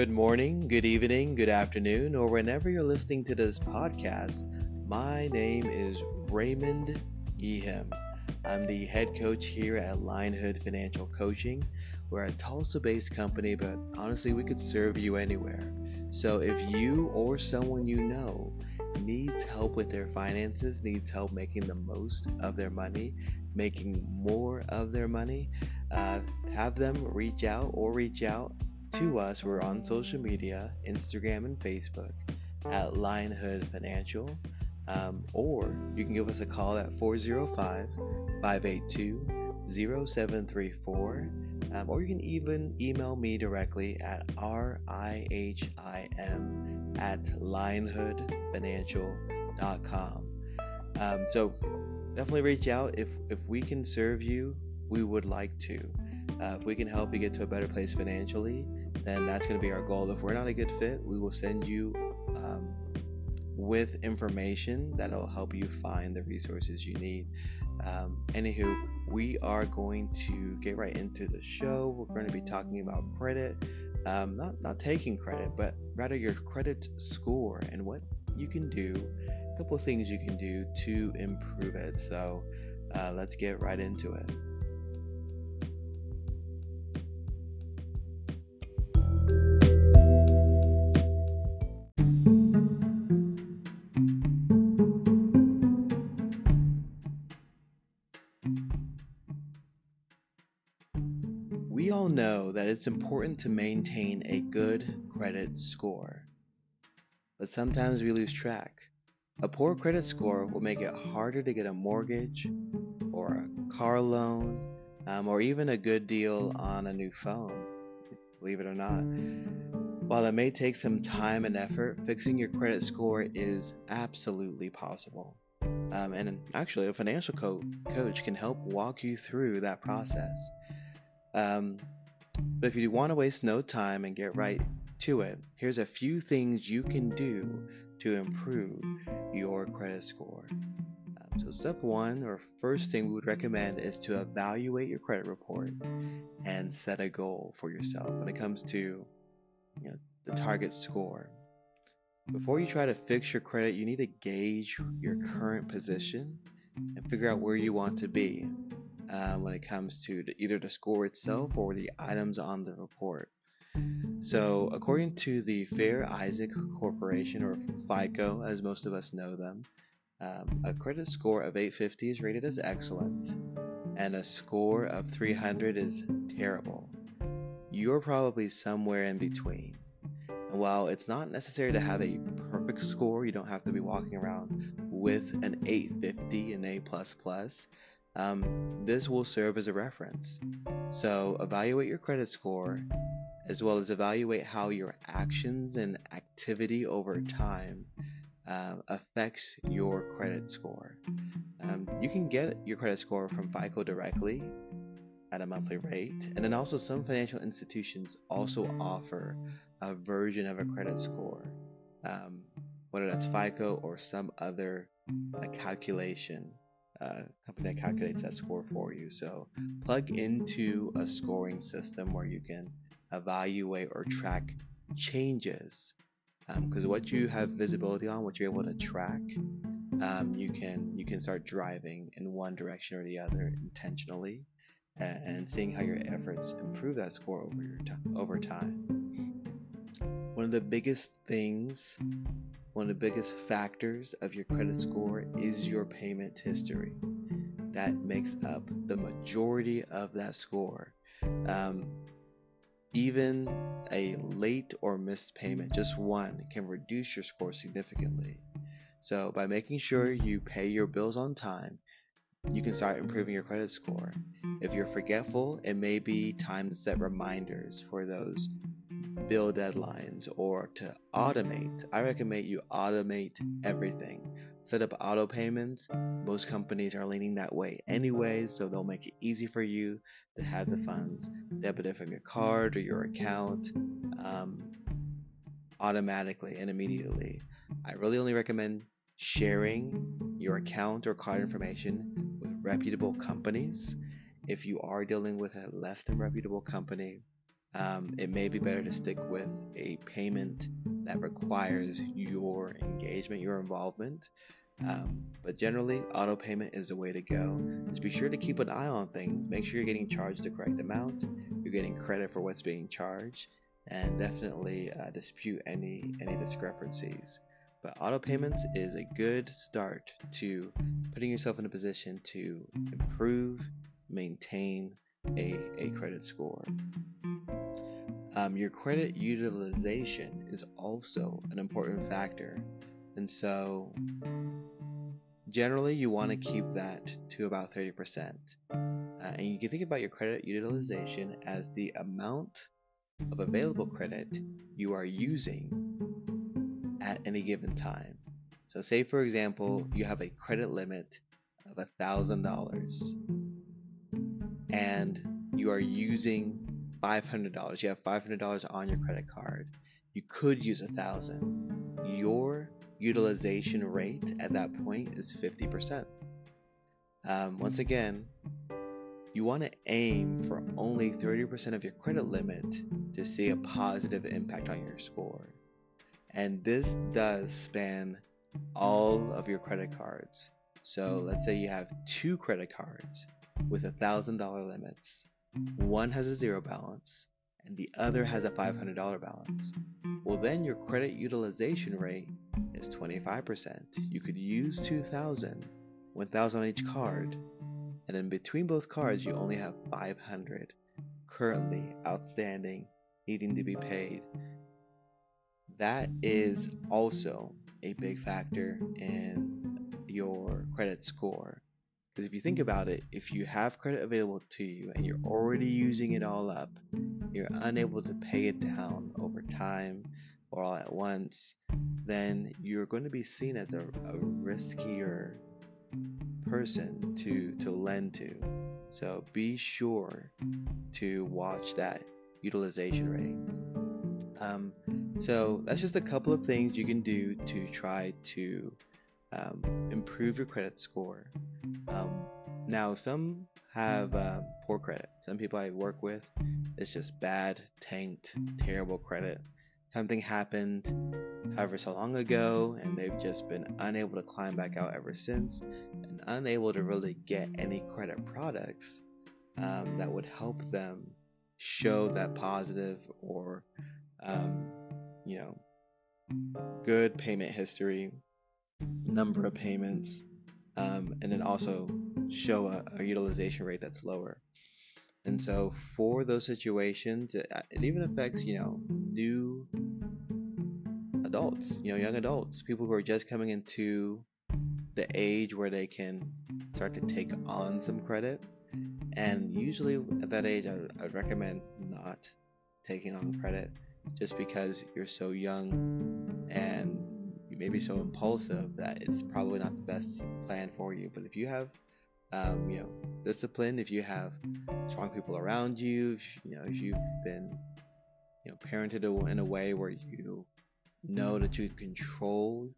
Good morning, good evening, good afternoon, or whenever you're listening to this podcast. My name is Raymond Ihim. I'm the head coach here at Lionhood Financial Coaching. We're a Tulsa based company, but honestly, we could serve you anywhere. So if you or someone you know needs help with their finances, needs help making the most of their money, making more of their money, uh, have them reach out or reach out to us. We're on social media Instagram and Facebook at Lionhood Financial. Um, or you can give us a call at 405 582 0734. Um, or you can even email me directly at rihim at lionhoodfinancial.com. Um, so definitely reach out if, if we can serve you, we would like to. Uh, if we can help you get to a better place financially, then that's going to be our goal. If we're not a good fit, we will send you um, with information that'll help you find the resources you need. Um, anywho, we are going to get right into the show. We're going to be talking about credit, um, not not taking credit, but rather your credit score and what you can do. A couple things you can do to improve it. So uh, let's get right into it. It's important to maintain a good credit score, but sometimes we lose track. A poor credit score will make it harder to get a mortgage or a car loan um, or even a good deal on a new phone, believe it or not. While it may take some time and effort, fixing your credit score is absolutely possible. Um, and actually, a financial co- coach can help walk you through that process. Um, but if you want to waste no time and get right to it, here's a few things you can do to improve your credit score. Um, so, step one, or first thing we would recommend, is to evaluate your credit report and set a goal for yourself when it comes to you know, the target score. Before you try to fix your credit, you need to gauge your current position and figure out where you want to be uh, when it comes to the, either the score itself or the items on the report. So, according to the Fair Isaac Corporation, or FICO, as most of us know them, um, a credit score of 850 is rated as excellent, and a score of 300 is terrible. You're probably somewhere in between. And while it's not necessary to have a perfect score, you don't have to be walking around with an 850 and A++. Um, this will serve as a reference. So evaluate your credit score as well as evaluate how your actions and activity over time uh, affects your credit score. Um, you can get your credit score from FICO directly at a monthly rate, and then also some financial institutions also offer a version of a credit score, um, whether that's FICO or some other uh, calculation uh, company that calculates that score for you. So plug into a scoring system where you can evaluate or track changes. Because um, what you have visibility on, what you're able to track, um, you can you can start driving in one direction or the other intentionally, and, and seeing how your efforts improve that score over your t- over time. One of the biggest things one of the biggest factors of your credit score is your payment history. That makes up the majority of that score. Um, even a late or missed payment, just one, can reduce your score significantly. So, by making sure you pay your bills on time, you can start improving your credit score. If you're forgetful, it may be time to set reminders for those bill deadlines or to automate. I recommend you automate everything. Set up auto payments. Most companies are leaning that way anyway, so they'll make it easy for you to have the funds debited from your card or your account um, automatically and immediately. I really only recommend sharing your account or card information with reputable companies. If you are dealing with a less than reputable company, um, it may be better to stick with a payment that requires your engagement, your involvement. Um, but generally, auto payment is the way to go. Just be sure to keep an eye on things. Make sure you're getting charged the correct amount. You're getting credit for what's being charged, and definitely uh, dispute any any discrepancies. But auto payments is a good start to putting yourself in a position to improve, maintain a, a credit score. Um, your credit utilization is also an important factor. And so, generally, you want to keep that to about 30%. Uh, and you can think about your credit utilization as the amount of available credit you are using at any given time. So, say for example, you have a credit limit of $1,000 and you are using $500. You have $500 on your credit card. You could use a thousand. Your utilization rate at that point is 50%. Um, once again, you want to aim for only 30% of your credit limit to see a positive impact on your score. And this does span all of your credit cards. So let's say you have two credit cards with $1,000 limits. One has a zero balance and the other has a $500 balance. Well, then your credit utilization rate is 25%. You could use 2000, 1000 on each card, and in between both cards, you only have 500 currently outstanding needing to be paid. That is also a big factor in your credit score. Because if you think about it, if you have credit available to you and you're already using it all up, you're unable to pay it down over time or all at once, then you're going to be seen as a, a riskier person to, to lend to. So be sure to watch that utilization rate. Um, so that's just a couple of things you can do to try to um, improve your credit score. Um, now, some have uh, poor credit. Some people I work with, it's just bad, tanked, terrible credit. Something happened however so long ago, and they've just been unable to climb back out ever since, and unable to really get any credit products um, that would help them show that positive or, um, you know, good payment history, number of payments, um, and then also show a, a, utilization rate that's lower. And so for those situations, it, it even affects, you know, new adults, you know, young adults, people who are just coming into the age where they can start to take on some credit. And usually at that age, I, I'd recommend not taking on credit just because you're so young and may be so impulsive that it's probably not the best plan for you. But if you have, um, you know, discipline, if you have strong people around you, if, you know, if you've been, you know, parented in a way where you know that you control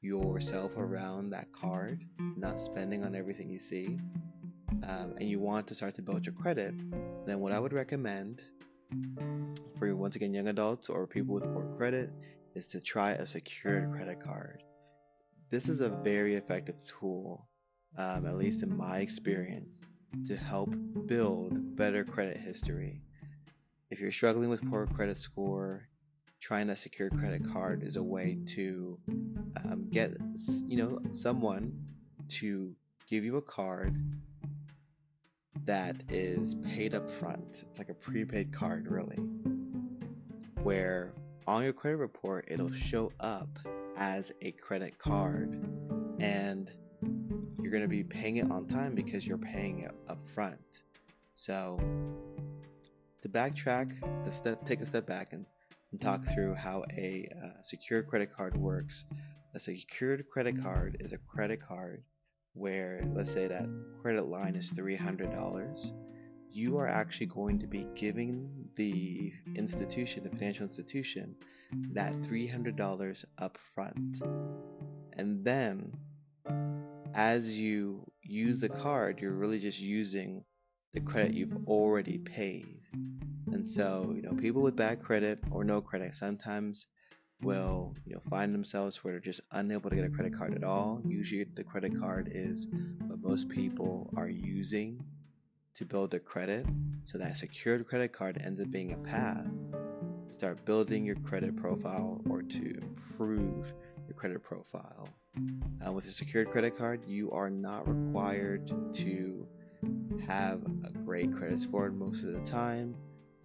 yourself around that card, not spending on everything you see, um, and you want to start to build your credit, then what I would recommend for once again young adults or people with poor credit is to try a secured credit card. This is a very effective tool, um, at least in my experience, to help build better credit history. If you're struggling with poor credit score, trying a secure credit card is a way to um, get you know someone to give you a card that is paid up front. It's like a prepaid card, really, where on your credit report, it'll show up as a credit card, and you're going to be paying it on time because you're paying it up front. So, to backtrack, to step, take a step back and, and talk through how a uh, secured credit card works. A secured credit card is a credit card where, let's say, that credit line is $300 you are actually going to be giving the institution, the financial institution, that $300 up front. And then, as you use the card, you're really just using the credit you've already paid. And so, you know, people with bad credit or no credit sometimes will, you know, find themselves where they're just unable to get a credit card at all. Usually the credit card is what most people are using to build their credit. So that secured credit card ends up being a path to start building your credit profile or to improve your credit profile. Uh, with a secured credit card, you are not required to have a great credit score most of the time.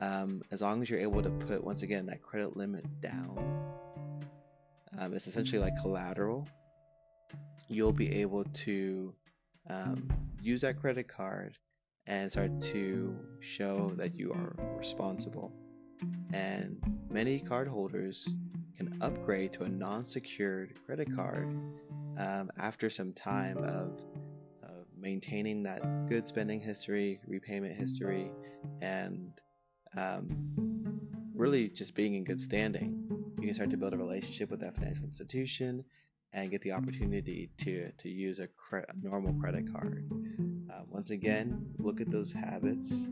Um, as long as you're able to put, once again, that credit limit down, um, it's essentially like collateral. You'll be able to um, use that credit card and start to show that you are responsible. And many cardholders can upgrade to a non secured credit card um, after some time of, of maintaining that good spending history, repayment history, and um, really just being in good standing. You can start to build a relationship with that financial institution and get the opportunity to, to use a, cre- a normal credit card. Uh, once again, look at those habits.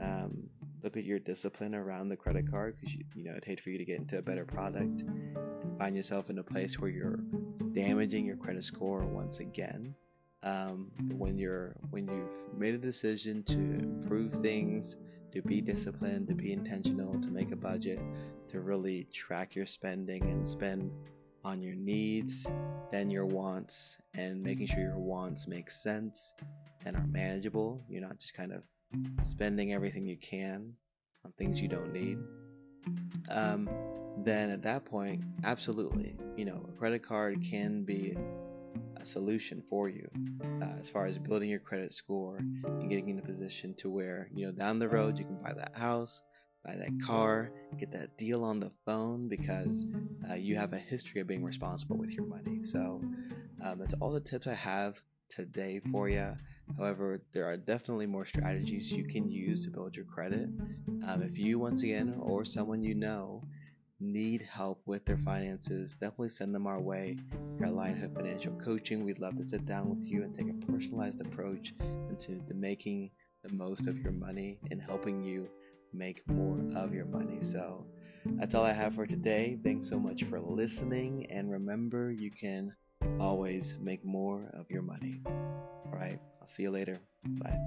Um, look at your discipline around the credit card because you, you know I'd hate for you to get into a better product and find yourself in a place where you're damaging your credit score once again. Um, when you're when you've made a decision to improve things, to be disciplined, to be intentional, to make a budget, to really track your spending and spend on your needs, then your wants, and making sure your wants make sense and are manageable. You're not just kind of spending everything you can on things you don't need. Um, then at that point, absolutely, you know, a credit card can be a solution for you uh, as far as building your credit score and getting in a position to where, you know, down the road you can buy that house, buy that car, get that deal on the phone because uh, you have a history of being responsible with your money. So um, that's all the tips I have today for you. However, there are definitely more strategies you can use to build your credit. Um, if you, once again, or someone you know, need help with their finances, definitely send them our way at Lionhood Financial Coaching. We'd love to sit down with you and take a personalized approach into the making the most of your money and helping you make more of your money. So that's all I have for today. Thanks so much for listening, and remember, you can always make more of your money. All right, I'll see you later. Bye.